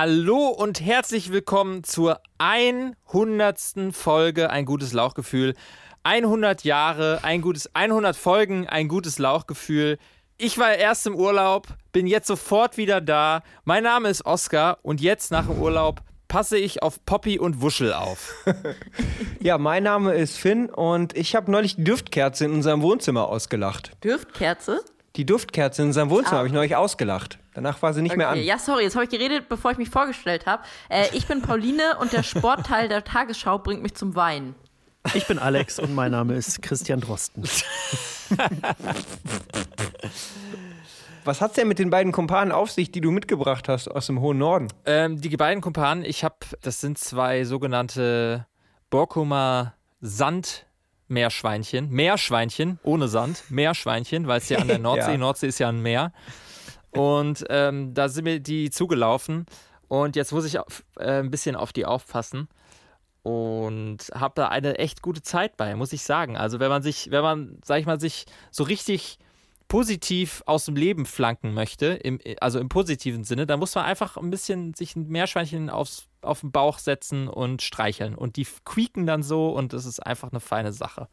Hallo und herzlich willkommen zur 100. Folge Ein gutes Lauchgefühl. 100 Jahre, ein gutes 100 Folgen, ein gutes Lauchgefühl. Ich war erst im Urlaub, bin jetzt sofort wieder da. Mein Name ist Oskar und jetzt nach dem Urlaub passe ich auf Poppy und Wuschel auf. ja, mein Name ist Finn und ich habe neulich die Duftkerze in unserem Wohnzimmer ausgelacht. Duftkerze? Die Duftkerze in unserem Wohnzimmer ah. habe ich neulich ausgelacht. Danach war sie nicht okay. mehr an. Ja, sorry, jetzt habe ich geredet, bevor ich mich vorgestellt habe. Äh, ich bin Pauline und der Sportteil der Tagesschau bringt mich zum Weinen. Ich bin Alex und mein Name ist Christian Drosten. Was hat es denn mit den beiden Kumpanen auf sich, die du mitgebracht hast aus dem hohen Norden? Ähm, die beiden Kumpanen, ich habe, das sind zwei sogenannte Borkumer Sandmeerschweinchen. Meerschweinchen, ohne Sand, Meerschweinchen, weil es ja an der Nordsee, ja. Nordsee ist ja ein Meer. Und ähm, da sind mir die zugelaufen. Und jetzt muss ich auf, äh, ein bisschen auf die aufpassen. Und habe da eine echt gute Zeit bei, muss ich sagen. Also wenn man sich, wenn man, sag ich mal, sich so richtig positiv aus dem Leben flanken möchte, im, also im positiven Sinne, dann muss man einfach ein bisschen sich ein Meerschweinchen aufs, auf den Bauch setzen und streicheln. Und die quieken dann so und es ist einfach eine feine Sache.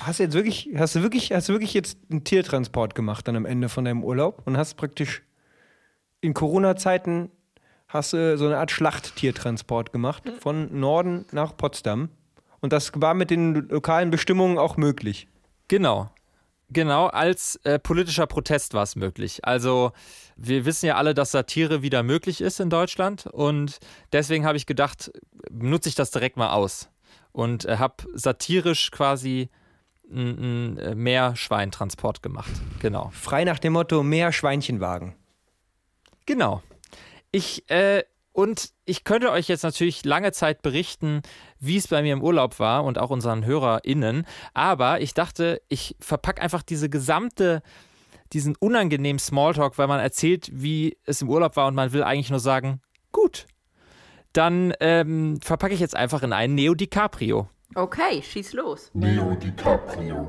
Hast du jetzt wirklich, hast du wirklich, hast du wirklich jetzt einen Tiertransport gemacht dann am Ende von deinem Urlaub und hast praktisch in Corona-Zeiten hast du so eine Art Schlachttiertransport gemacht von Norden nach Potsdam. Und das war mit den lokalen Bestimmungen auch möglich. Genau. Genau, als äh, politischer Protest war es möglich. Also wir wissen ja alle, dass Satire wieder möglich ist in Deutschland und deswegen habe ich gedacht, nutze ich das direkt mal aus und äh, habe satirisch quasi einen äh, Meerschweintransport gemacht. Genau. Frei nach dem Motto mehr Schweinchenwagen. Genau. Ich äh, und ich könnte euch jetzt natürlich lange Zeit berichten, wie es bei mir im Urlaub war und auch unseren HörerInnen. Aber ich dachte, ich verpacke einfach diese gesamte, diesen unangenehmen Smalltalk, weil man erzählt, wie es im Urlaub war und man will eigentlich nur sagen, gut. Dann ähm, verpacke ich jetzt einfach in einen Neo DiCaprio. Okay, schieß los. Neo DiCaprio.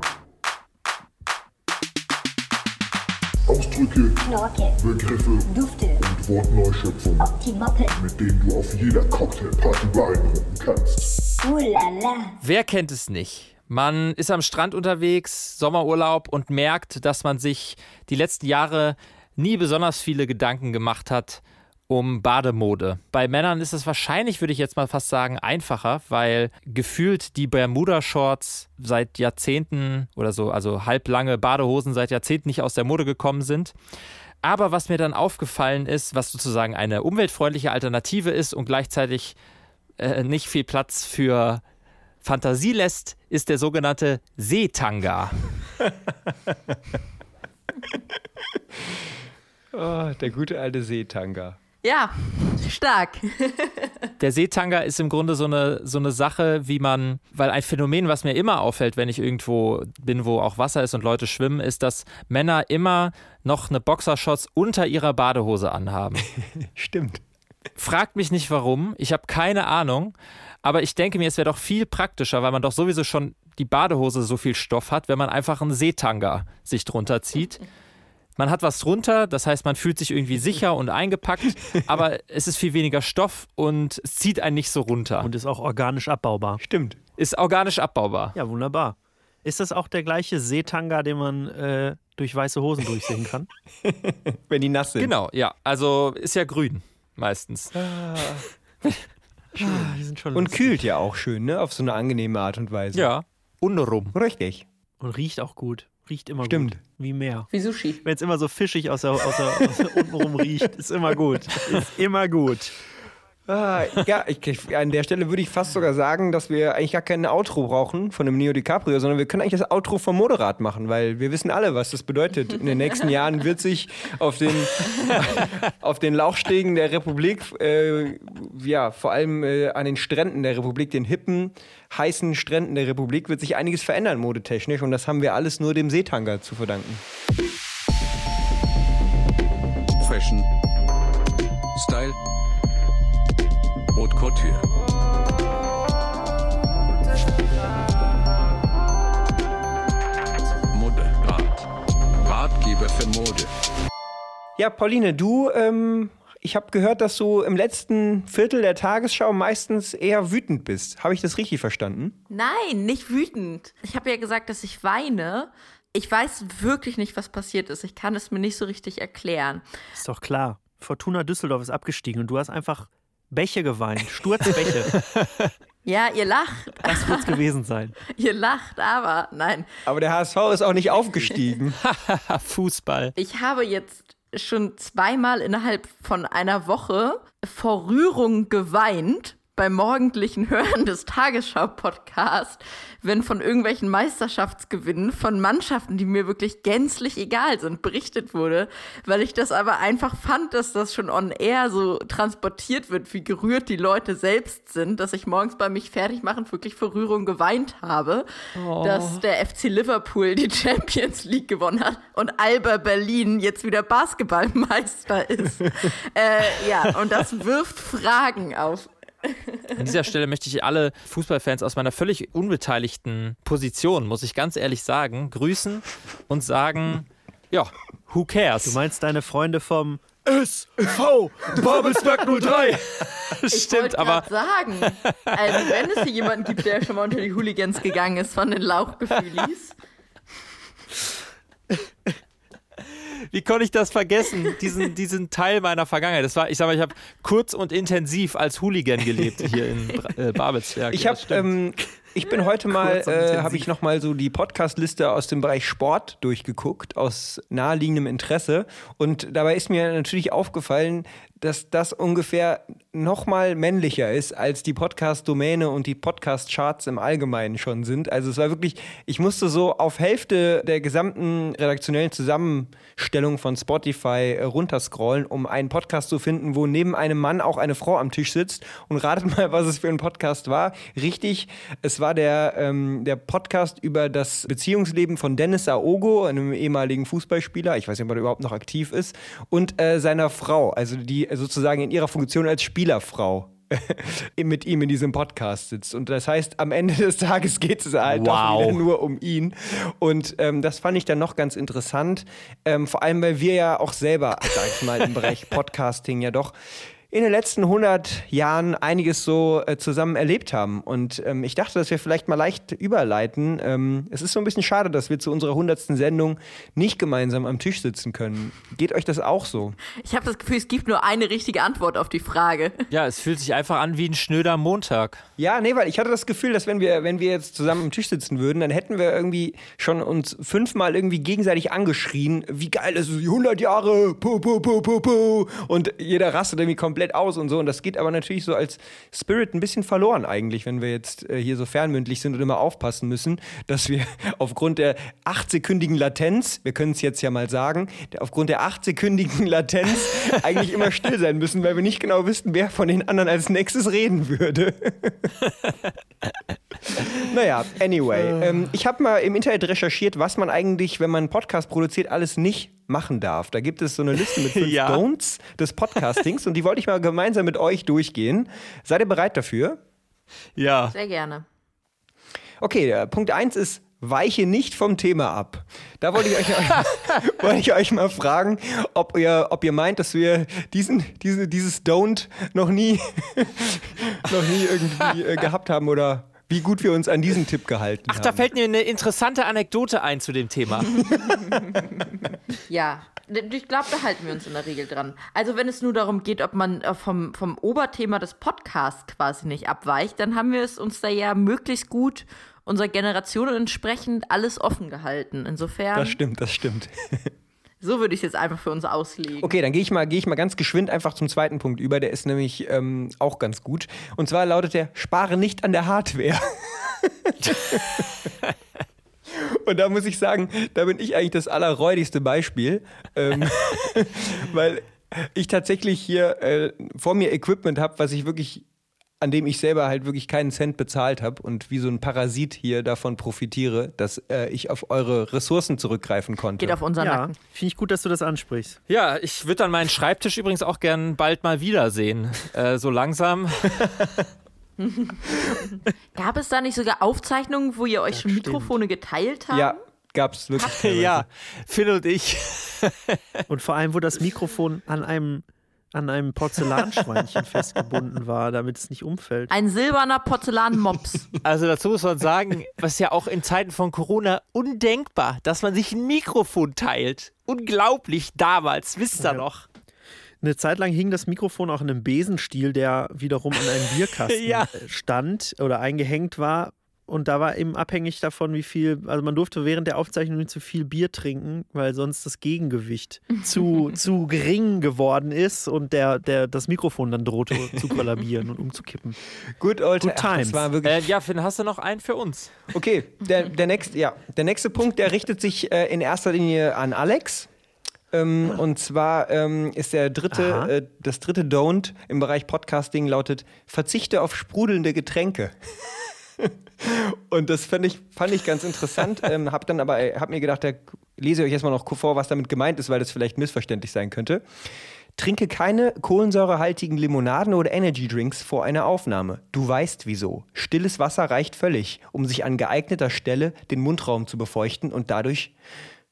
Ausdrücke, Knorke, Begriffe, Dufte und Wortneuschöpfungen, Optimoppe, mit denen du auf jeder Cocktailparty beeindrucken kannst. Ulala. Wer kennt es nicht? Man ist am Strand unterwegs, Sommerurlaub und merkt, dass man sich die letzten Jahre nie besonders viele Gedanken gemacht hat, um Bademode. Bei Männern ist es wahrscheinlich, würde ich jetzt mal fast sagen, einfacher, weil gefühlt die Bermuda-Shorts seit Jahrzehnten oder so, also halblange Badehosen seit Jahrzehnten nicht aus der Mode gekommen sind. Aber was mir dann aufgefallen ist, was sozusagen eine umweltfreundliche Alternative ist und gleichzeitig äh, nicht viel Platz für Fantasie lässt, ist der sogenannte Seetanga. oh, der gute alte Seetanga. Ja, stark. Der Seetanga ist im Grunde so eine, so eine Sache, wie man, weil ein Phänomen, was mir immer auffällt, wenn ich irgendwo bin, wo auch Wasser ist und Leute schwimmen, ist, dass Männer immer noch eine Boxershorts unter ihrer Badehose anhaben. Stimmt. Fragt mich nicht warum, ich habe keine Ahnung, aber ich denke mir, es wäre doch viel praktischer, weil man doch sowieso schon die Badehose so viel Stoff hat, wenn man einfach einen Seetanga sich drunter zieht man hat was drunter, das heißt, man fühlt sich irgendwie sicher und eingepackt, aber es ist viel weniger Stoff und es zieht einen nicht so runter. Und ist auch organisch abbaubar. Stimmt. Ist organisch abbaubar. Ja, wunderbar. Ist das auch der gleiche Seetanga, den man äh, durch weiße Hosen durchsehen kann? Wenn die nass sind. Genau, ja. Also ist ja grün meistens. Ah. ah und kühlt ja auch schön, ne? Auf so eine angenehme Art und Weise. Ja. Unrum. Richtig. Und riecht auch gut. Riecht immer Stimmt. gut. Wie Meer. Wie Sushi. Wenn es immer so fischig aus der, aus der, aus der untenrum riecht, ist immer gut. Ist immer gut. Ah, ja, ich, an der Stelle würde ich fast sogar sagen, dass wir eigentlich gar kein Outro brauchen von dem Neo DiCaprio, sondern wir können eigentlich das Outro vom Moderat machen, weil wir wissen alle, was das bedeutet. In den nächsten Jahren wird sich auf den, auf den Lauchstegen der Republik, äh, ja, vor allem äh, an den Stränden der Republik, den hippen, heißen Stränden der Republik, wird sich einiges verändern modetechnisch und das haben wir alles nur dem Seetanger zu verdanken. Fashion. Style Haute Couture. Mode, Rat. Ratgeber für Mode. Ja, Pauline, du ähm, ich habe gehört, dass du im letzten Viertel der Tagesschau meistens eher wütend bist. Habe ich das richtig verstanden? Nein, nicht wütend. Ich habe ja gesagt, dass ich weine. Ich weiß wirklich nicht, was passiert ist. Ich kann es mir nicht so richtig erklären. Ist doch klar. Fortuna Düsseldorf ist abgestiegen und du hast einfach Bäche geweint. Sturzbäche. Ja, ihr lacht. Das wird's gewesen sein. Ihr lacht, aber nein. Aber der HSV ist auch nicht aufgestiegen. Fußball. Ich habe jetzt schon zweimal innerhalb von einer Woche vor Rührung geweint beim morgendlichen Hören des Tagesschau-Podcasts, wenn von irgendwelchen Meisterschaftsgewinnen von Mannschaften, die mir wirklich gänzlich egal sind, berichtet wurde, weil ich das aber einfach fand, dass das schon on air so transportiert wird, wie gerührt die Leute selbst sind, dass ich morgens bei mich fertig machen wirklich vor Rührung geweint habe, dass der FC Liverpool die Champions League gewonnen hat und Alba Berlin jetzt wieder Basketballmeister ist. äh, ja, und das wirft Fragen auf. An dieser Stelle möchte ich alle Fußballfans aus meiner völlig unbeteiligten Position, muss ich ganz ehrlich sagen, grüßen und sagen, ja, who cares? Du meinst deine Freunde vom SV Babelsberg 03. Ich Stimmt, aber sagen, also wenn es hier jemanden gibt, der schon mal unter die Hooligans gegangen ist von den Lauchgefühlis, wie konnte ich das vergessen? Diesen, diesen Teil meiner Vergangenheit. Das war, ich sag mal, ich habe kurz und intensiv als Hooligan gelebt hier in äh, Babelsberg. Ich habe, ähm, ich bin heute mal, äh, habe ich noch mal so die Podcast-Liste aus dem Bereich Sport durchgeguckt, aus naheliegendem Interesse. Und dabei ist mir natürlich aufgefallen, dass das ungefähr noch mal männlicher ist, als die Podcast-Domäne und die Podcast-Charts im Allgemeinen schon sind. Also es war wirklich, ich musste so auf Hälfte der gesamten redaktionellen Zusammenstellung von Spotify äh, runterscrollen, um einen Podcast zu finden, wo neben einem Mann auch eine Frau am Tisch sitzt. Und ratet mal, was es für ein Podcast war. Richtig, es war der, ähm, der Podcast über das Beziehungsleben von Dennis Aogo, einem ehemaligen Fußballspieler, ich weiß nicht, ob er überhaupt noch aktiv ist, und äh, seiner Frau, also die sozusagen in ihrer Funktion als Spielerfrau mit ihm in diesem Podcast sitzt. Und das heißt, am Ende des Tages geht es halt doch Wow. wieder nur um ihn. Und ähm, das fand ich dann noch ganz interessant. Ähm, vor allem, weil wir ja auch selber, sag ich mal, im Bereich Podcasting ja doch in den letzten 100 Jahren einiges so äh, zusammen erlebt haben. Und ähm, ich dachte, dass wir vielleicht mal leicht überleiten. Ähm, es ist so ein bisschen schade, dass wir zu unserer 100. Sendung nicht gemeinsam am Tisch sitzen können. Geht euch das auch so? ich habe das Gefühl, es gibt nur eine richtige Antwort auf die Frage. ja, es fühlt sich einfach an wie ein schnöder Montag. Ja, nee, weil ich hatte das Gefühl, dass wenn wir, wenn wir jetzt zusammen am Tisch sitzen würden, dann hätten wir irgendwie schon uns fünfmal irgendwie gegenseitig angeschrien, wie geil ist es, die 100 Jahre, pu, pu, pu, pu, pu. Und jeder rastet irgendwie komplett aus und so. Und das geht aber natürlich so als Spirit ein bisschen verloren eigentlich, wenn wir jetzt äh, hier so fernmündlich sind und immer aufpassen müssen, dass wir aufgrund der achtsekündigen Latenz, wir können es jetzt ja mal sagen, aufgrund der achtsekündigen Latenz eigentlich immer still sein müssen, weil wir nicht genau wissen, wer von den anderen als nächstes reden würde. Naja, anyway. Ähm, ich habe mal im Internet recherchiert, was man eigentlich, wenn man einen Podcast produziert, alles nicht machen darf. Da gibt es so eine Liste mit fünf Ja. Don'ts des Podcastings und die wollte ich mal gemeinsam mit euch durchgehen. Seid ihr bereit dafür? Ja. Sehr gerne. Okay, äh, Punkt 1 ist, weiche nicht vom Thema ab. Da wollte ich euch, wollte ich euch mal fragen, ob ihr, ob ihr meint, dass wir diesen, diese, dieses Don't noch nie, noch nie irgendwie äh, gehabt haben oder wie gut wir uns an diesen Tipp gehalten Ach, haben. da fällt mir eine interessante Anekdote ein zu dem Thema. Ja, ich glaube, da halten wir uns in der Regel dran. Also wenn es nur darum geht, ob man äh, vom, vom Oberthema des Podcasts quasi nicht abweicht, dann haben wir es uns da ja möglichst gut unserer Generation entsprechend alles offen gehalten. Insofern, Das stimmt, das stimmt. so würde ich es jetzt einfach für uns auslegen. Okay, dann gehe ich, mal- gehe ich mal ganz geschwind einfach zum zweiten Punkt über. Der ist nämlich ähm, auch ganz gut. Und zwar lautet der: Spare nicht an der Hardware. Und da muss ich sagen, da bin ich eigentlich das allerräudigste Beispiel. Ähm, weil ich tatsächlich hier äh, vor mir Equipment habe, was ich wirklich an dem ich selber halt wirklich keinen Cent bezahlt habe und wie so ein Parasit hier davon profitiere, dass äh, ich auf eure Ressourcen zurückgreifen konnte. Geht auf unseren Ja, Nacken. finde ich gut, dass du das ansprichst. Ja, ich würde dann meinen Schreibtisch übrigens auch gern bald mal wiedersehen. Äh, so langsam. Gab es da nicht sogar Aufzeichnungen, wo ihr euch schon Mikrofone geteilt habt? Ja, gab's wirklich. teilweise. ja, Phil und ich. Und vor allem, wo das Mikrofon an einem an einem Porzellanschweinchen festgebunden war, damit es nicht umfällt. Ein silberner Porzellanmops. Also dazu muss man sagen, was ja auch in Zeiten von Corona undenkbar, dass man sich ein Mikrofon teilt. Unglaublich damals, wisst ihr Ja. noch? Eine Zeit lang hing das Mikrofon auch in einem Besenstiel, der wiederum an einem Bierkasten Ja. äh, stand oder eingehängt war. Und da war eben abhängig davon, wie viel, also man durfte während der Aufzeichnung nicht zu viel Bier trinken, weil sonst das Gegengewicht zu, zu gering geworden ist und der, der, das Mikrofon dann drohte zu kollabieren und umzukippen. Good old Good Ach, times. war wirklich Äh, ja, Finn, hast du noch einen für uns? Okay, der, der, nächste, ja, der nächste Punkt, der richtet sich äh, in erster Linie an Alex. Ähm, und zwar ähm, ist der dritte, äh, das dritte Don't im Bereich Podcasting lautet: Verzichte auf sprudelnde Getränke. Und das fand ich, fand ich ganz interessant. ähm, hab dann aber, äh, hab mir gedacht, da lese ich euch erstmal noch vor, was damit gemeint ist, weil das vielleicht missverständlich sein könnte. Trinke keine kohlensäurehaltigen Limonaden oder Energydrinks vor einer Aufnahme. Du weißt wieso. Stilles Wasser reicht völlig, um sich an geeigneter Stelle den Mundraum zu befeuchten und dadurch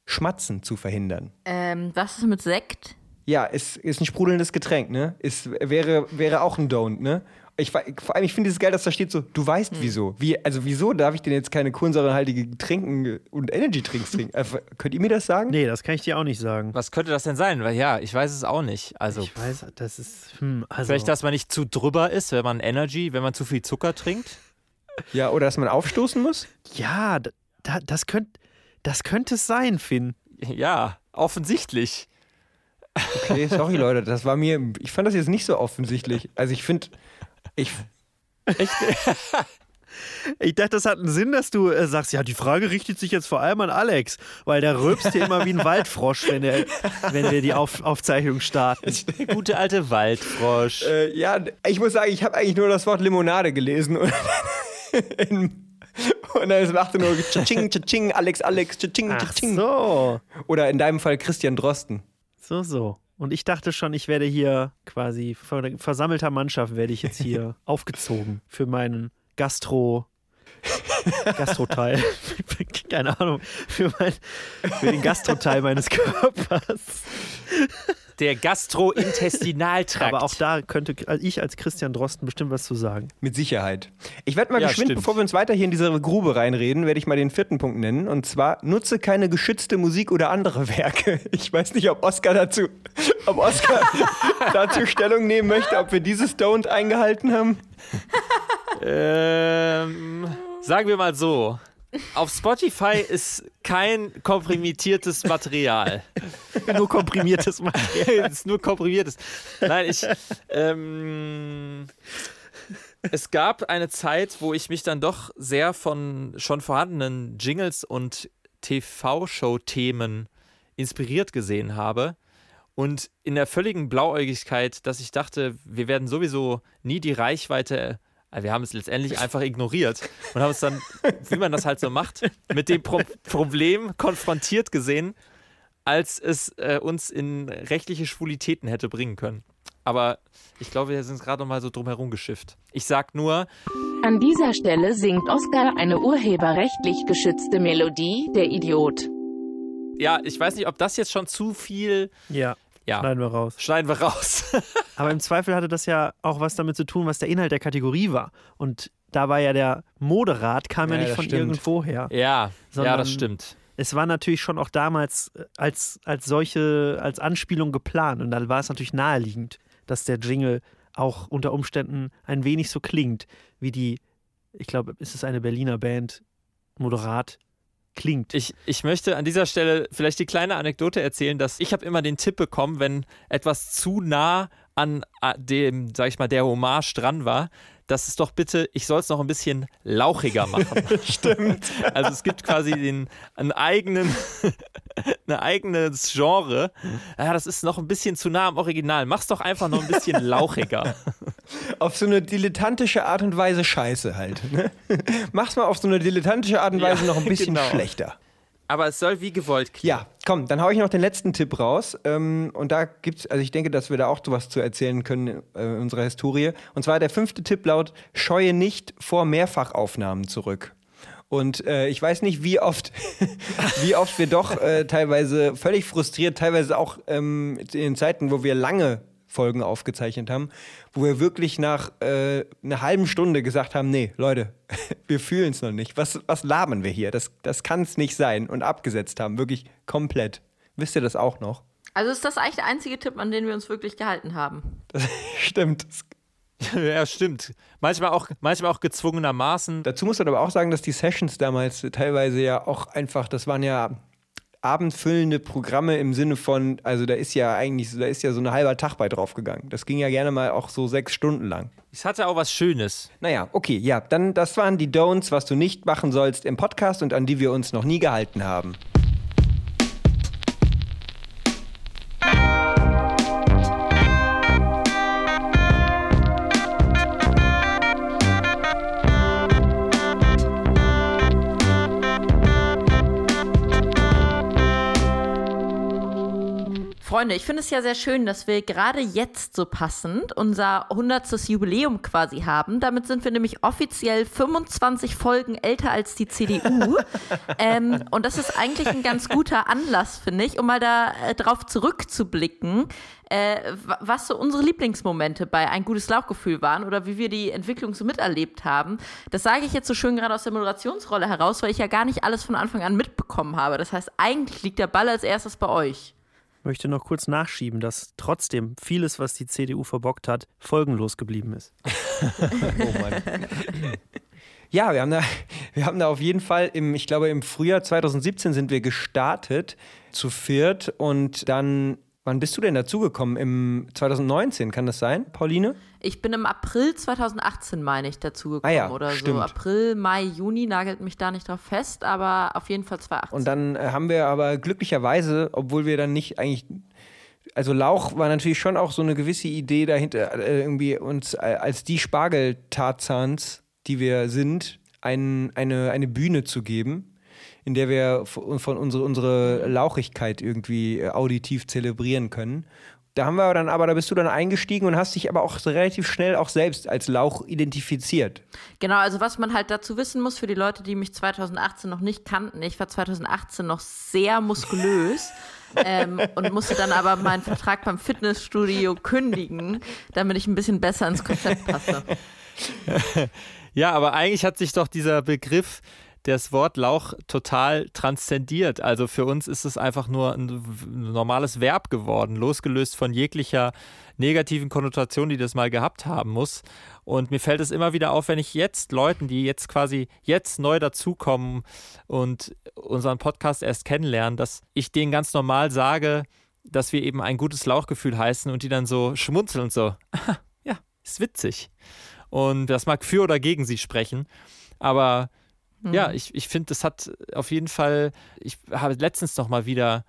Schmatzen zu verhindern. ähm, was ist mit Sekt? Ja, ist, ist ein sprudelndes Getränk, ne? Ist, wäre, wäre auch ein Don't, ne? Ich, vor allem, ich finde es geil, dass da steht so, du weißt wieso. Wie, also wieso darf ich denn jetzt keine kohlensäurehaltigen Getränken und Energy-Drinks trinken? Äh, könnt ihr mir das sagen? Nee, das kann ich dir auch nicht sagen. Was könnte das denn sein? Weil ja, ich weiß es auch nicht. Also Ich weiß, das ist. Hm, also, vielleicht, dass man nicht zu drüber ist, wenn man Energy, wenn man zu viel Zucker trinkt. Ja, oder dass man aufstoßen muss? Ja, da, da, das, könnt, das könnte es sein, Finn. Ja, offensichtlich. Okay, sorry Leute, das war mir, ich fand das jetzt nicht so offensichtlich. Also ich finde, ich, Ich dachte, das hat einen Sinn, dass du äh, sagst, ja, die Frage richtet sich jetzt vor allem an Alex, weil der rülpst hier immer wie ein Waldfrosch, wenn, er, wenn wir die Auf, Aufzeichnung starten. Der gute alte Waldfrosch. äh, ja, ich muss sagen, ich habe eigentlich nur das Wort Limonade gelesen und, in, und dann machte nur Tsching, Tsching, Alex, Alex, Tsching, Ach Tsching. so, Oder in deinem Fall Christian Drosten. so, so. Und ich dachte schon, ich werde hier quasi von versammelter Mannschaft werde ich jetzt hier aufgezogen für meinen Gastro Gastroteil. Keine Ahnung, für, mein, für den Gastroteil meines Körpers. Der Gastrointestinaltrakt. Aber auch da könnte ich als Christian Drosten bestimmt was zu sagen. Mit Sicherheit. Ich werde mal Ja, geschwind, stimmt. bevor wir uns weiter hier in diese Grube reinreden, werde ich mal den vierten Punkt nennen. Und zwar, nutze keine geschützte Musik oder andere Werke. Ich weiß nicht, ob Oscar dazu, ob Oscar dazu Stellung nehmen möchte, ob wir dieses Don't eingehalten haben. Ähm, sagen wir mal so. Auf Spotify ist kein komprimiertes Material. Nur komprimiertes Material. es ist nur komprimiertes. Nein, ich. Ähm, es gab eine Zeit, wo ich mich dann doch sehr von schon vorhandenen Jingles und TV-Show-Themen inspiriert gesehen habe. Und in der völligen Blauäugigkeit, dass ich dachte, wir werden sowieso nie die Reichweite. Äh, Wir haben es letztendlich einfach ignoriert und haben es dann, wie man das halt so macht, mit dem Pro Problem konfrontiert gesehen, als es äh, uns in rechtliche Schwulitäten hätte bringen können. Aber ich glaube, wir sind gerade noch mal so drum herum geschifft. Ich sag nur, An dieser Stelle singt Oscar eine urheberrechtlich geschützte Melodie, der Idiot. ja, ich weiß nicht, ob das jetzt schon zu viel. Ja, Ja, schneiden wir raus. schneiden wir raus. Aber im Zweifel hatte das ja auch was damit zu tun, was der Inhalt der Kategorie war. Und da war ja der Moderat, kam ja, Ja, nicht von stimmt. irgendwoher. ja, ja, das stimmt. Es war natürlich schon auch damals äh, als, als solche, als Anspielung geplant. Und dann war es natürlich naheliegend, dass der Jingle auch unter Umständen ein wenig so klingt, wie die, ich glaube, ist es eine Berliner Band, Moderat klingt. Ich, ich möchte an dieser Stelle vielleicht die kleine Anekdote erzählen, dass ich habe immer den Tipp bekommen, wenn etwas zu nah an äh, dem, sag ich mal, der Hommage dran war, dass es doch bitte, ich soll es noch ein bisschen lauchiger machen. Stimmt. Also es gibt quasi den, einen eigenen, ein eigenes Genre. Ja, das ist noch ein bisschen zu nah am Original. Mach's doch einfach noch ein bisschen lauchiger. Auf so eine dilettantische Art und Weise scheiße halt. Ne? Mach's mal auf so eine dilettantische Art und Ja, Weise noch ein bisschen genau. schlechter. Aber es soll wie gewollt klingen. Ja, komm, dann hau ich noch den letzten Tipp raus. Ähm, und da gibt's, also ich denke, dass wir da auch sowas zu erzählen können äh, in unserer Historie. Und zwar der fünfte Tipp laut: Scheue nicht vor Mehrfachaufnahmen zurück. Und äh, ich weiß nicht, wie oft, wie oft wir doch äh, teilweise völlig frustriert, teilweise auch ähm, in Zeiten, wo wir lange Folgen aufgezeichnet haben, wo wir wirklich nach äh, einer halben Stunde gesagt haben, nee, Leute, wir fühlen es noch nicht. Was, was labern wir hier? Das, das kann es nicht sein. Und abgesetzt haben, wirklich komplett. Wisst ihr das auch noch? Also ist das eigentlich der einzige Tipp, an den wir uns wirklich gehalten haben. Das stimmt. Das, Ja, stimmt. Manchmal auch, manchmal auch gezwungenermaßen. dazu muss man aber auch sagen, dass die Sessions damals teilweise ja auch einfach, das waren ja abendfüllende Programme im Sinne von, also da ist ja eigentlich, da ist ja so ein halber Tag bei draufgegangen. Das ging ja gerne mal auch so sechs Stunden lang. Es hatte auch was Schönes. Naja, okay, ja, dann das waren die Don'ts, was du nicht machen sollst im Podcast und an die wir uns noch nie gehalten haben. Freunde, ich finde es ja sehr schön, dass wir gerade jetzt so passend unser 100. Jubiläum quasi haben. Damit sind wir nämlich offiziell 25 Folgen älter als die CDU. ähm, und das ist eigentlich ein ganz guter Anlass, finde ich, um mal da äh, drauf zurückzublicken, äh, wa- was so unsere Lieblingsmomente bei Ein gutes Lauchgefühl waren oder wie wir die Entwicklung so miterlebt haben. Das sage ich jetzt so schön gerade aus der Moderationsrolle heraus, weil ich ja gar nicht alles von Anfang an mitbekommen habe. Das heißt, eigentlich liegt der Ball als erstes bei euch. Möchte noch kurz nachschieben, dass trotzdem vieles, was die CDU verbockt hat, folgenlos geblieben ist. Oh Mann. Ja, wir haben, da, wir haben da auf jeden Fall im, ich glaube, im Frühjahr 2017 sind wir gestartet zu viert und dann, wann bist du denn dazugekommen? Im 2019, kann das sein, Pauline? Ich bin im April 2018, meine ich, dazugekommen Ah ja, oder stimmt. so. April, Mai, Juni, nagelt mich da nicht drauf fest, aber auf jeden Fall 2018. Und dann äh, haben wir aber glücklicherweise, obwohl wir dann nicht eigentlich, also Lauch war natürlich schon auch so eine gewisse Idee dahinter, äh, irgendwie uns äh, als die Spargeltarzans, die wir sind, ein, eine, eine Bühne zu geben, in der wir von, unsere, unsere Lauchigkeit irgendwie äh, auditiv zelebrieren können. Da haben wir dann aber, da bist du dann eingestiegen und hast dich aber auch relativ schnell auch selbst als Lauch identifiziert. Genau, also was man halt dazu wissen muss für die Leute, die mich 2018 noch nicht kannten, ich war 2018 noch sehr muskulös ähm, und musste dann aber meinen Vertrag beim Fitnessstudio kündigen, damit ich ein bisschen besser ins Konzept passe. Ja, aber eigentlich hat sich doch dieser Begriff das Wort Lauch total transzendiert. Also für uns ist es einfach nur ein normales Verb geworden, losgelöst von jeglicher negativen Konnotation, die das mal gehabt haben muss. Und mir fällt es immer wieder auf, wenn ich jetzt Leuten, die jetzt quasi jetzt neu dazukommen und unseren Podcast erst kennenlernen, dass ich denen ganz normal sage, dass wir eben ein gutes Lauchgefühl heißen und die dann so schmunzeln und so, ja, ist witzig. Und das mag für oder gegen sie sprechen. Aber ja, ich, ich finde, das hat auf jeden Fall, ich habe letztens noch mal wieder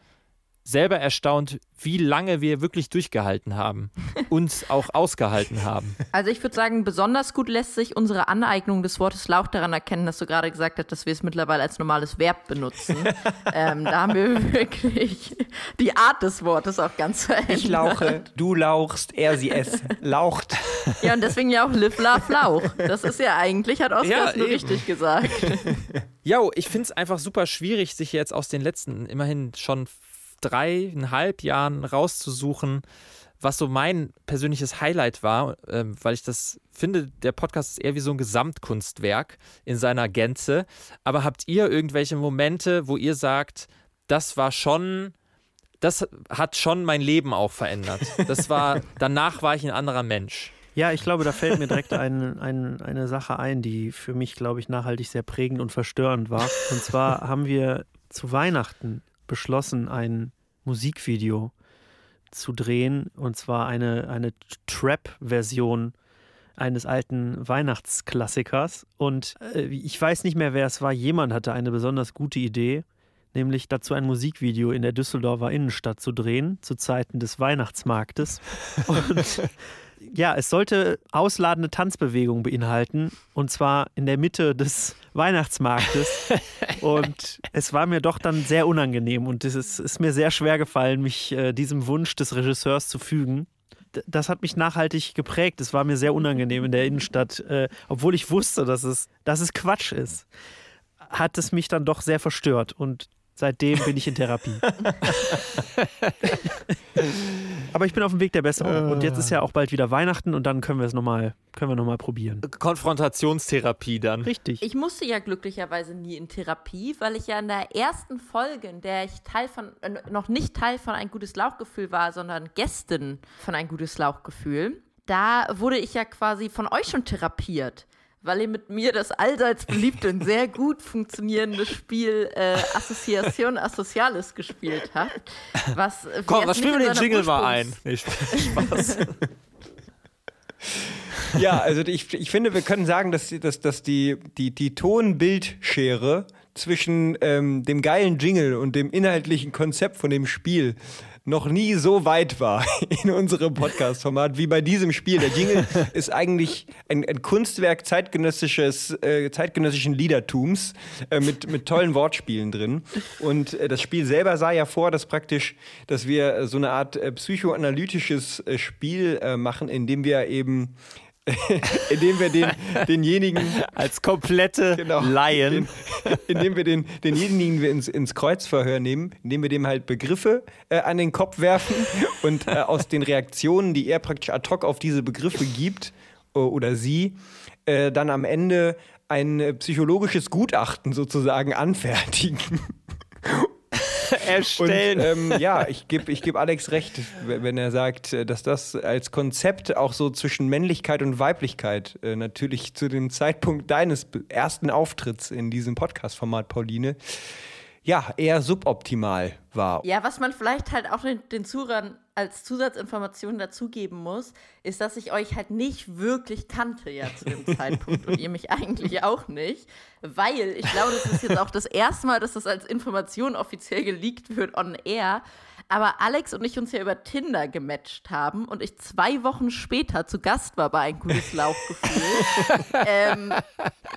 selber erstaunt, wie lange wir wirklich durchgehalten haben, uns auch ausgehalten haben. Also ich würde sagen, besonders gut lässt sich unsere Aneignung des Wortes Lauch daran erkennen, dass du gerade gesagt hast, dass wir es mittlerweile als normales Verb benutzen. ähm, da haben wir wirklich die Art des Wortes auch ganz verändert. Ich lauche, du lauchst, er, sie, es laucht. Ja, und deswegen ja auch Live, Laugh, Lauch. Das ist ja eigentlich, hat Oskar Ja, es nur eben. richtig gesagt. Ja, ich finde es einfach super schwierig, sich jetzt aus den letzten immerhin schon dreieinhalb Jahren rauszusuchen, was so mein persönliches Highlight war, ähm, weil ich das finde, der Podcast ist eher wie so ein Gesamtkunstwerk in seiner Gänze. Aber habt ihr irgendwelche Momente, wo ihr sagt, das war schon, das hat schon mein Leben auch verändert. Das war, danach war ich ein anderer Mensch. Ja, ich glaube, da fällt mir direkt ein, ein, eine Sache ein, die für mich, glaube ich, nachhaltig sehr prägend und verstörend war. Und zwar haben wir zu Weihnachten beschlossen, ein Musikvideo zu drehen. Und zwar eine, eine Trap-Version eines alten Weihnachtsklassikers. Und äh, ich weiß nicht mehr, wer es war. Jemand hatte eine besonders gute Idee, nämlich dazu ein Musikvideo in der Düsseldorfer Innenstadt zu drehen, zu Zeiten des Weihnachtsmarktes. Und ja, es sollte ausladende Tanzbewegungen beinhalten und zwar in der Mitte des Weihnachtsmarktes. und es war mir doch dann sehr unangenehm und es ist, ist mir sehr schwer gefallen, mich äh, diesem Wunsch des Regisseurs zu fügen. Das hat mich nachhaltig geprägt. Es war mir sehr unangenehm in der Innenstadt, äh, obwohl ich wusste, dass es, dass es Quatsch ist. Hat es mich dann doch sehr verstört und Seitdem bin ich in Therapie. Aber ich bin auf dem Weg der Besserung. Und jetzt ist ja auch bald wieder Weihnachten und dann können wir es nochmal noch mal probieren. Konfrontationstherapie dann. Richtig. Ich musste ja glücklicherweise nie in Therapie, weil ich ja in der ersten Folge, in der ich Teil von, äh, noch nicht Teil von ein gutes Lauchgefühl war, sondern Gästin von ein gutes Lauchgefühl, da wurde ich ja quasi von euch schon therapiert. Weil ihr mit mir das allseits beliebte und sehr gut funktionierende Spiel äh, Assoziation Asociales gespielt habt. Was, äh, Komm, was nicht spielen wir in den Jingle mal ein? Ursprungs- Nee, Spaß. Ja, also ich, ich finde, wir können sagen, dass, die- dass, dass die, die, die Ton-Bild-Schere zwischen ähm, dem geilen Jingle und dem inhaltlichen Konzept von dem Spiel noch nie so weit war in unserem Podcast-Format wie bei diesem Spiel. Der Jingle ist eigentlich ein, ein Kunstwerk zeitgenössisches, äh, zeitgenössischen Liedertums äh, mit, mit tollen Wortspielen drin. Und äh, das Spiel selber sah ja vor, dass praktisch, dass wir so eine Art äh, psychoanalytisches äh, Spiel äh, machen, in dem wir eben indem wir den, denjenigen Als komplette Genau. Laien. Den, indem wir den, denjenigen wir ins, ins Kreuzverhör nehmen, indem wir dem halt Begriffe äh, an den Kopf werfen und äh, aus den Reaktionen, die er praktisch ad hoc auf diese Begriffe gibt äh, oder sie, äh, dann am Ende ein psychologisches Gutachten sozusagen anfertigen. Und erstellen. ähm, ja, ich gebe ich geb Alex recht, wenn er sagt, äh, dass das als Konzept auch so zwischen Männlichkeit und Weiblichkeit äh, natürlich zu dem Zeitpunkt deines ersten Auftritts in diesem Podcast-Format, Pauline, ja, eher suboptimal war. Ja, was man vielleicht halt auch den, den Zuhörern als Zusatzinformation dazugeben muss, ist, dass ich euch halt nicht wirklich kannte ja zu dem Zeitpunkt und ihr mich eigentlich auch nicht, weil ich glaube, das ist jetzt auch das erste Mal, dass das als Information offiziell geleakt wird on air. Aber Alex und ich uns ja über Tinder gematcht haben und ich zwei Wochen später zu Gast war bei ein gutes Lauchgefühl. ähm,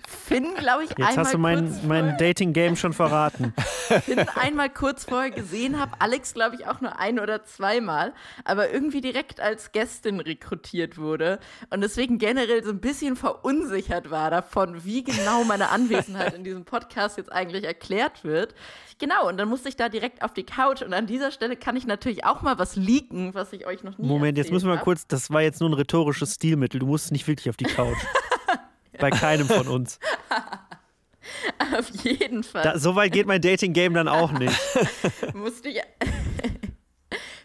Finn, glaube ich, Jetzt einmal hast du mein, mein Dating-Game schon verraten. Finn einmal kurz vorher gesehen habe, Alex glaube ich auch nur ein oder zweimal, aber irgendwie direkt als Gästin rekrutiert wurde und deswegen generell so ein bisschen verunsichert war davon, wie genau meine Anwesenheit in diesem Podcast jetzt eigentlich erklärt wird. Genau, und dann musste ich da direkt auf die Couch und an dieser Stelle kann ich natürlich auch mal was leaken, was ich euch noch nie Moment, jetzt müssen wir mal kurz, das war jetzt nur ein rhetorisches Stilmittel. Du musst nicht wirklich auf die Couch. Bei keinem von uns. Auf jeden Fall. Da, so weit geht mein Dating-Game dann auch nicht. musste ich,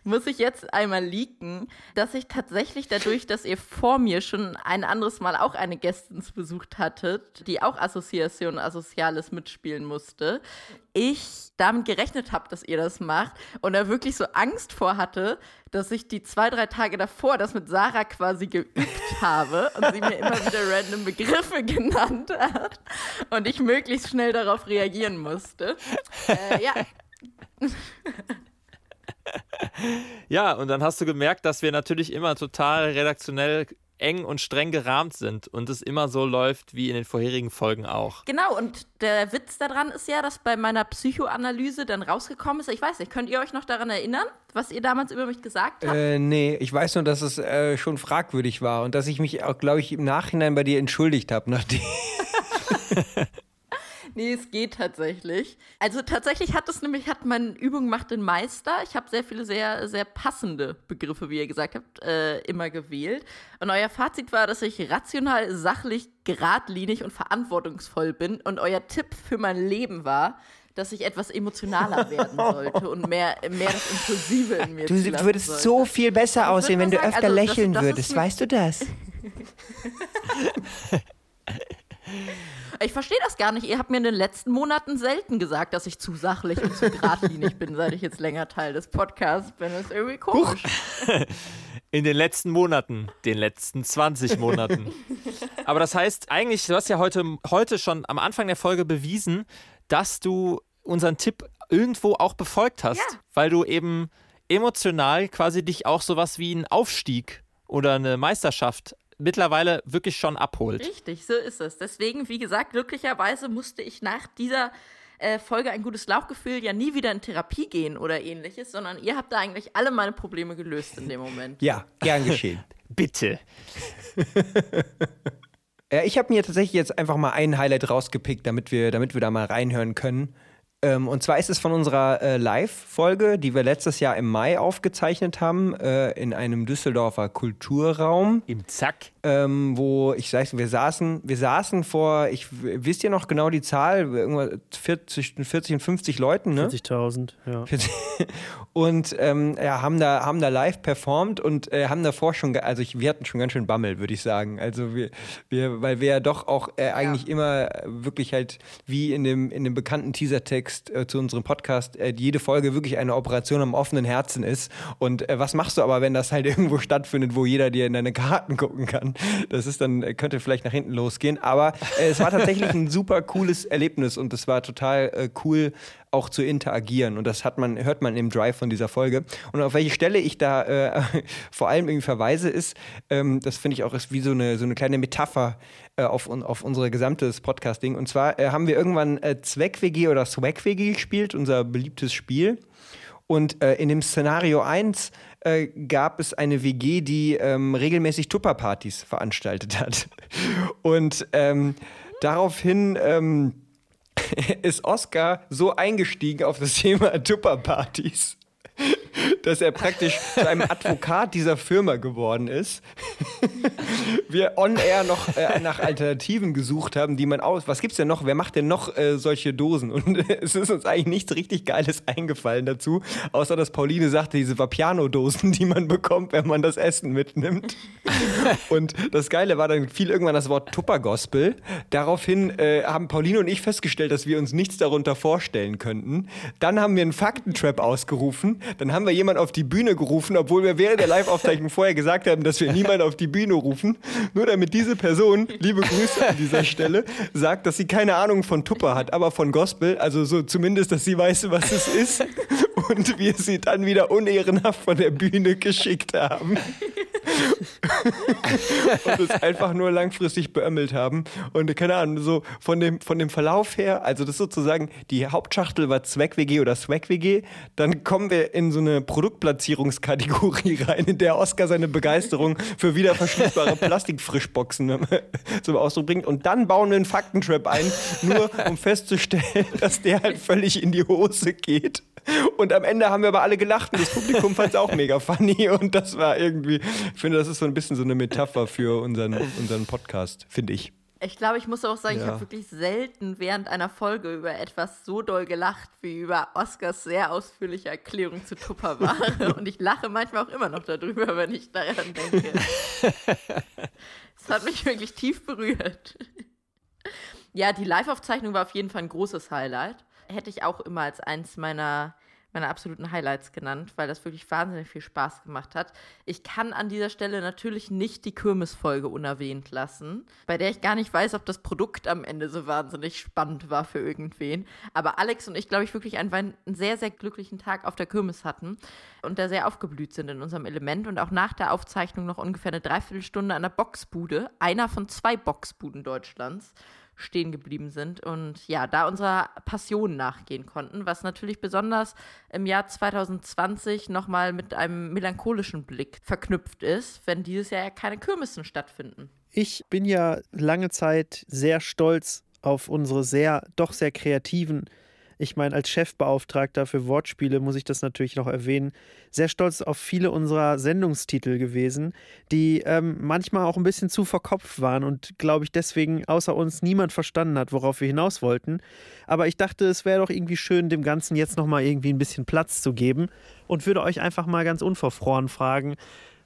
muss ich jetzt einmal leaken, dass ich tatsächlich dadurch, dass ihr vor mir schon ein anderes Mal auch eine Gästin besucht hattet, die auch Assoziation Asociales mitspielen musste, ich damit gerechnet habe, dass ihr das macht und da wirklich so Angst vor hatte, dass ich die zwei, drei Tage davor das mit Sarah quasi geübt habe und sie mir immer wieder random Begriffe genannt hat und ich möglichst schnell darauf reagieren musste. Äh, ja, Ja, und dann hast du gemerkt, dass wir natürlich immer total redaktionell eng und streng gerahmt sind und es immer so läuft wie in den vorherigen Folgen auch. Genau, und der Witz daran ist ja, dass bei meiner Psychoanalyse dann rausgekommen ist, ich weiß nicht, könnt ihr euch noch daran erinnern, was ihr damals über mich gesagt habt? Äh, nee, ich weiß nur, dass es äh, schon fragwürdig war und dass ich mich auch, glaube ich, im Nachhinein bei dir entschuldigt habe, nachdem. Nee, es geht tatsächlich. Also tatsächlich hat es nämlich, hat meine Übung macht den Meister. Ich habe sehr viele sehr, sehr passende Begriffe, wie ihr gesagt habt, äh, immer gewählt. Und euer Fazit war, dass ich rational, sachlich, geradlinig und verantwortungsvoll bin. Und euer Tipp für mein Leben war, dass ich etwas emotionaler werden sollte und mehr, mehr das Impulsive in mir Du zulassen würdest sollte. so viel besser würd aussehen, wenn du sagen, öfter also das- lächeln das ist würdest. Weißt du das? Ich verstehe das gar nicht. Ihr habt mir in den letzten Monaten selten gesagt, dass ich zu sachlich und zu geradlinig bin, seit ich jetzt länger Teil des Podcasts bin. Das ist irgendwie komisch. In den letzten Monaten, den letzten 20 Monaten. Aber das heißt, eigentlich, du hast ja heute, heute schon am Anfang der Folge bewiesen, dass du unseren Tipp irgendwo auch befolgt hast, Ja. weil du eben emotional quasi dich auch sowas wie ein Aufstieg oder eine Meisterschaft mittlerweile wirklich schon abholt. Richtig, so ist es. Deswegen, wie gesagt, glücklicherweise musste ich nach dieser äh, Folge ein gutes Lauchgefühl ja nie wieder in Therapie gehen oder ähnliches, sondern ihr habt da eigentlich alle meine Probleme gelöst in dem Moment. Ja, gern geschehen. Bitte. Äh, ich habe mir tatsächlich jetzt einfach mal ein Highlight rausgepickt, damit wir, damit wir da mal reinhören können. Ähm, und zwar ist es von unserer äh, Live-Folge, die wir letztes Jahr im Mai aufgezeichnet haben, äh, in einem Düsseldorfer Kulturraum, Im Zack. ähm, wo ich sag's, wir saßen, wir saßen vor, ich wisst ihr noch genau die Zahl, irgendwas 40, 40 und 50 Leuten, ne? 40.000, ja. und ähm, ja, haben da haben da live performt und äh, haben davor schon, also ich, wir hatten schon ganz schön Bammel, würde ich sagen. Also wir, wir, weil wir ja doch auch äh, eigentlich immer äh, wirklich halt wie in dem in dem bekannten Teasertext äh, zu unserem Podcast äh, jede Folge wirklich eine Operation am offenen Herzen ist. Und äh, was machst du aber, wenn das halt irgendwo stattfindet, wo jeder dir in deine Karten gucken kann? Das ist dann äh, könnte vielleicht nach hinten losgehen. Aber äh, es war tatsächlich ein super cooles Erlebnis und es war total äh, cool auch zu interagieren. Und das hat man, hört man im Drive von dieser Folge. Und auf welche Stelle ich da äh, vor allem irgendwie verweise, ist, ähm, das finde ich auch ist wie so eine, so eine kleine Metapher äh, auf, auf unser gesamtes Podcast-Ding. Und zwar äh, haben wir irgendwann äh, Zweck-WG oder Swag-WG gespielt, unser beliebtes Spiel. Und äh, in dem Szenario 1 äh, gab es eine WG, die ähm, regelmäßig Tupperpartys veranstaltet hat. Und ähm, daraufhin ähm, ist Oscar so eingestiegen auf das Thema Tupperpartys, dass er praktisch zu einem Advokat dieser Firma geworden ist. Wir on air noch äh, nach Alternativen gesucht haben, die man aus. Was gibt's denn noch? Wer macht denn noch äh, solche Dosen? Und es ist uns eigentlich nichts richtig Geiles eingefallen dazu, außer dass Pauline sagte, diese Vapiano-Dosen, die man bekommt, wenn man das Essen mitnimmt. Und das Geile war, dann fiel irgendwann das Wort Tupper-Gospel. Daraufhin äh, haben Pauline und ich festgestellt, dass wir uns nichts darunter vorstellen könnten. Dann haben wir einen Faktentrap ausgerufen. Dann haben wir jemanden auf die Bühne gerufen, obwohl wir während der Live-Aufzeichnung vorher gesagt haben, dass wir niemanden auf die Bühne rufen. Nur damit diese Person, liebe Grüße an dieser Stelle, sagt, dass sie keine Ahnung von Tupper hat, aber von Gospel. Also so zumindest, dass sie weiß, was es ist. Und wir sie dann wieder unehrenhaft von der Bühne geschickt haben und es einfach nur langfristig beömmelt haben. Und keine Ahnung, so von dem, von dem Verlauf her, also das sozusagen, die Hauptschachtel war Zweck-WG oder Swag-WG. Dann kommen wir in so eine Produktplatzierungskategorie rein, in der Oscar seine Begeisterung für wiederverschließbare Plastikfrischboxen zum Ausdruck bringt. Und dann bauen wir einen Faktentrap ein, nur um festzustellen, dass der halt völlig in die Hose geht. Und am Ende haben wir aber alle gelacht und das Publikum fand es auch mega funny. Und das war irgendwie, ich finde, das ist so ein bisschen so eine Metapher für unseren, unseren Podcast, finde ich. Ich glaube, ich muss auch sagen, ich Ja. habe wirklich selten während einer Folge über etwas so doll gelacht wie über Oscars sehr ausführliche Erklärung zu Tupperware. Und ich lache manchmal auch immer noch darüber, wenn ich daran denke. Es hat mich wirklich tief berührt. Ja, die Live-Aufzeichnung war auf jeden Fall ein großes Highlight. Hätte ich auch immer als eins meiner, meiner absoluten Highlights genannt, weil das wirklich wahnsinnig viel Spaß gemacht hat. Ich kann an dieser Stelle natürlich nicht die Kirmesfolge unerwähnt lassen, bei der ich gar nicht weiß, ob das Produkt am Ende so wahnsinnig spannend war für irgendwen. Aber Alex und ich, glaube ich, wirklich einen, einen sehr, sehr glücklichen Tag auf der Kirmes hatten und da sehr aufgeblüht sind in unserem Element und auch nach der Aufzeichnung noch ungefähr eine Dreiviertelstunde an der Boxbude, einer von zwei Boxbuden Deutschlands, stehen geblieben sind und ja, da unserer Passion nachgehen konnten, was natürlich besonders im Jahr 2020 nochmal mit einem melancholischen Blick verknüpft ist, wenn dieses Jahr ja keine Kirmessen stattfinden. Ich bin ja lange Zeit sehr stolz auf unsere sehr, doch sehr kreativen, ich meine, als Chefbeauftragter für Wortspiele muss ich das natürlich noch erwähnen, sehr stolz auf viele unserer Sendungstitel gewesen, die ähm, manchmal auch ein bisschen zu verkopft waren und, glaube ich, deswegen außer uns niemand verstanden hat, worauf wir hinaus wollten. Aber ich dachte, es wäre doch irgendwie schön, dem Ganzen jetzt nochmal irgendwie ein bisschen Platz zu geben und würde euch einfach mal ganz unverfroren fragen,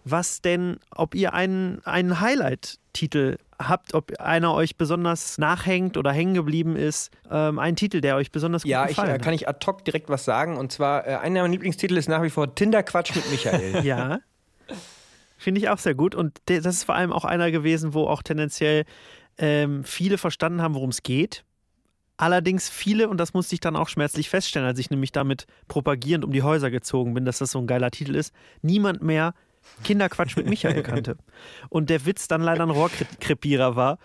was denn, ob ihr einen, einen Highlight-Titel habt, ob einer euch besonders nachhängt oder hängen geblieben ist. Ähm, ein Titel, der euch besonders gut Ja, ich, gefallen äh, kann ich ad hoc direkt was sagen. Und zwar, äh, einer meiner Lieblingstitel ist nach wie vor Tinder-Quatsch mit Michael. hat. Ja. Finde ich auch sehr gut. Und das ist vor allem auch einer gewesen, wo auch tendenziell ähm, viele verstanden haben, worum es geht. Allerdings viele, und das musste ich dann auch schmerzlich feststellen, als ich nämlich damit propagierend um die Häuser gezogen bin, dass das so ein geiler Titel ist, niemand mehr Kinderquatsch mit Michael kannte. Und der Witz dann leider ein Rohrkrepierer war.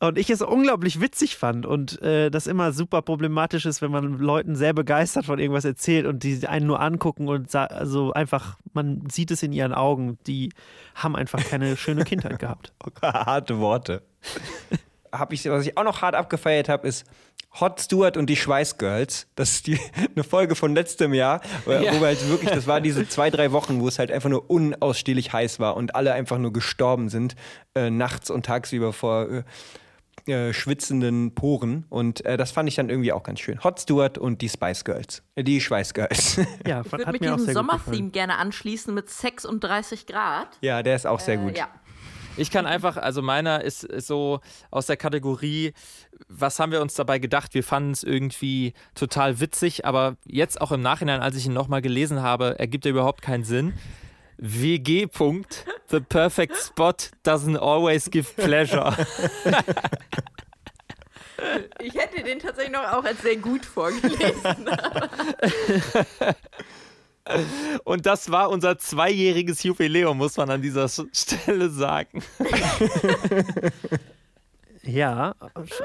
Und ich es unglaublich witzig fand und äh, das immer super problematisch ist, wenn man Leuten sehr begeistert von irgendwas erzählt und die einen nur angucken und also einfach, man sieht es in ihren Augen, die haben einfach keine schöne Kindheit gehabt. Harte Worte. hab ich, was ich auch noch hart abgefeiert habe, ist Hot Stewart und die Schweißgirls. Das ist die, eine Folge von letztem Jahr, wo Ja. wir halt wirklich, das war diese zwei, drei Wochen, wo es halt einfach nur unausstehlich heiß war und alle einfach nur gestorben sind, äh, nachts und tagsüber vor äh, äh, schwitzenden Poren. Und äh, das fand ich dann irgendwie auch ganz schön. Hot Stewart und die Spice Girls. Äh, die Schweißgirls. Ja, Ich hat würde auch diesem. Sommertheme gerne anschließen mit 36 Grad. ja, der ist auch sehr Äh, gut. ja. Ich kann einfach, also meiner ist, ist so aus der Kategorie, was haben wir uns dabei gedacht? Wir fanden es irgendwie total witzig, aber jetzt auch im Nachhinein, als ich ihn nochmal gelesen habe, ergibt er überhaupt keinen Sinn. WG. Punkt, The perfect spot doesn't always give pleasure. Ich hätte den tatsächlich noch auch als sehr gut vorgelesen. Und das war unser zweijähriges Jubiläum, muss man an dieser Stelle sagen. Ja,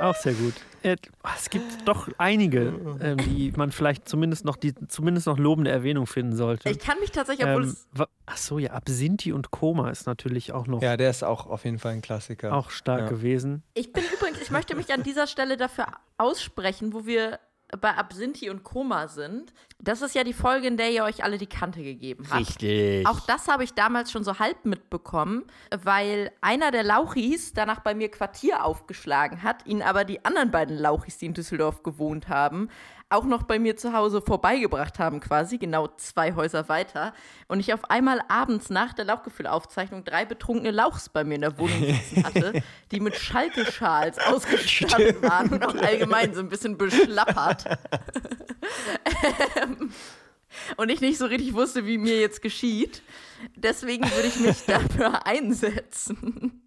auch sehr gut. Äh, Es gibt doch einige, ähm, die man vielleicht zumindest noch, die zumindest noch lobende Erwähnung finden sollte. Ich kann mich tatsächlich, obwohl Ähm, ach so, ja, Absinthi und Koma ist natürlich auch noch Ja, der ist auch auf jeden Fall ein Klassiker. auch stark Ja. gewesen. Ich bin übrigens, ich möchte mich an dieser Stelle dafür aussprechen, wo wir bei Absinthi und Koma sind. Das ist ja die Folge, in der ihr euch alle die Kante gegeben habt. Richtig. Auch das habe ich damals schon so halb mitbekommen, weil einer der Lauchis danach bei mir Quartier aufgeschlagen hat, ihn aber die anderen beiden Lauchis, die in Düsseldorf gewohnt haben, auch noch bei mir zu Hause vorbeigebracht haben, quasi, genau zwei Häuser weiter. Und ich auf einmal abends nach der Lauchgefühlaufzeichnung drei betrunkene Lauchs bei mir in der Wohnung sitzen hatte, die mit Schalke-Schals ausgestattet waren und auch allgemein so ein bisschen beschlappert. Und ich nicht so richtig wusste, wie mir jetzt geschieht. Deswegen würde ich mich dafür einsetzen,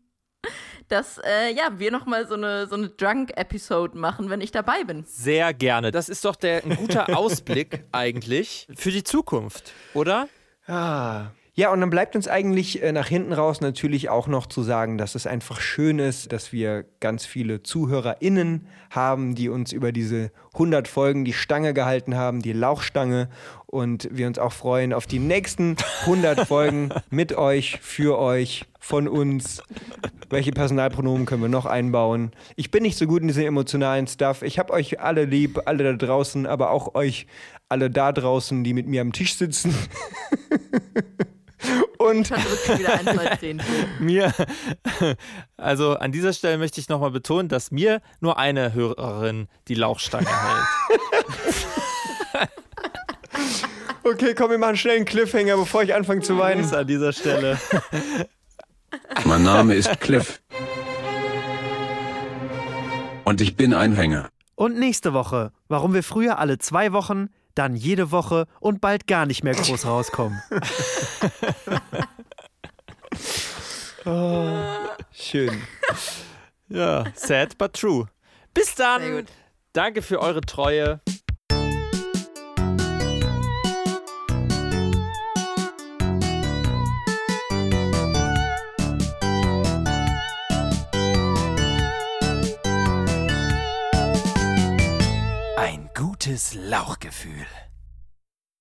dass äh, ja, wir nochmal so eine, so eine Drunk-Episode machen, wenn ich dabei bin. Sehr gerne. Das ist doch der, ein guter Ausblick eigentlich für die Zukunft, oder? Ah. Ja, und dann bleibt uns eigentlich äh, nach hinten raus natürlich auch noch zu sagen, dass es einfach schön ist, dass wir ganz viele ZuhörerInnen haben, die uns über diese 100 Folgen die Stange gehalten haben, die Lauchstange. Und wir uns auch freuen auf die nächsten 100 Folgen mit euch, für euch, von uns. Welche Personalpronomen können wir noch einbauen? Ich bin nicht so gut in diesem emotionalen Stuff. Ich habe euch alle lieb, alle da draußen, aber auch euch alle da draußen, die mit mir am Tisch sitzen. Und. Mir, also an dieser Stelle möchte ich nochmal betonen, dass mir nur eine Hörerin die Lauchstange hält. Okay, komm, wir machen schnell einen Cliffhanger, bevor ich anfange zu weinen. an dieser Stelle. Mein Name ist Cliff. Und ich bin ein Hänger. Und nächste Woche, warum wir früher alle zwei Wochen, dann jede Woche und bald gar nicht mehr groß rauskommen. Schön. Ja, sad but true. Bis Sehr dann. gut. Danke für eure Treue. Gutes Lauchgefühl.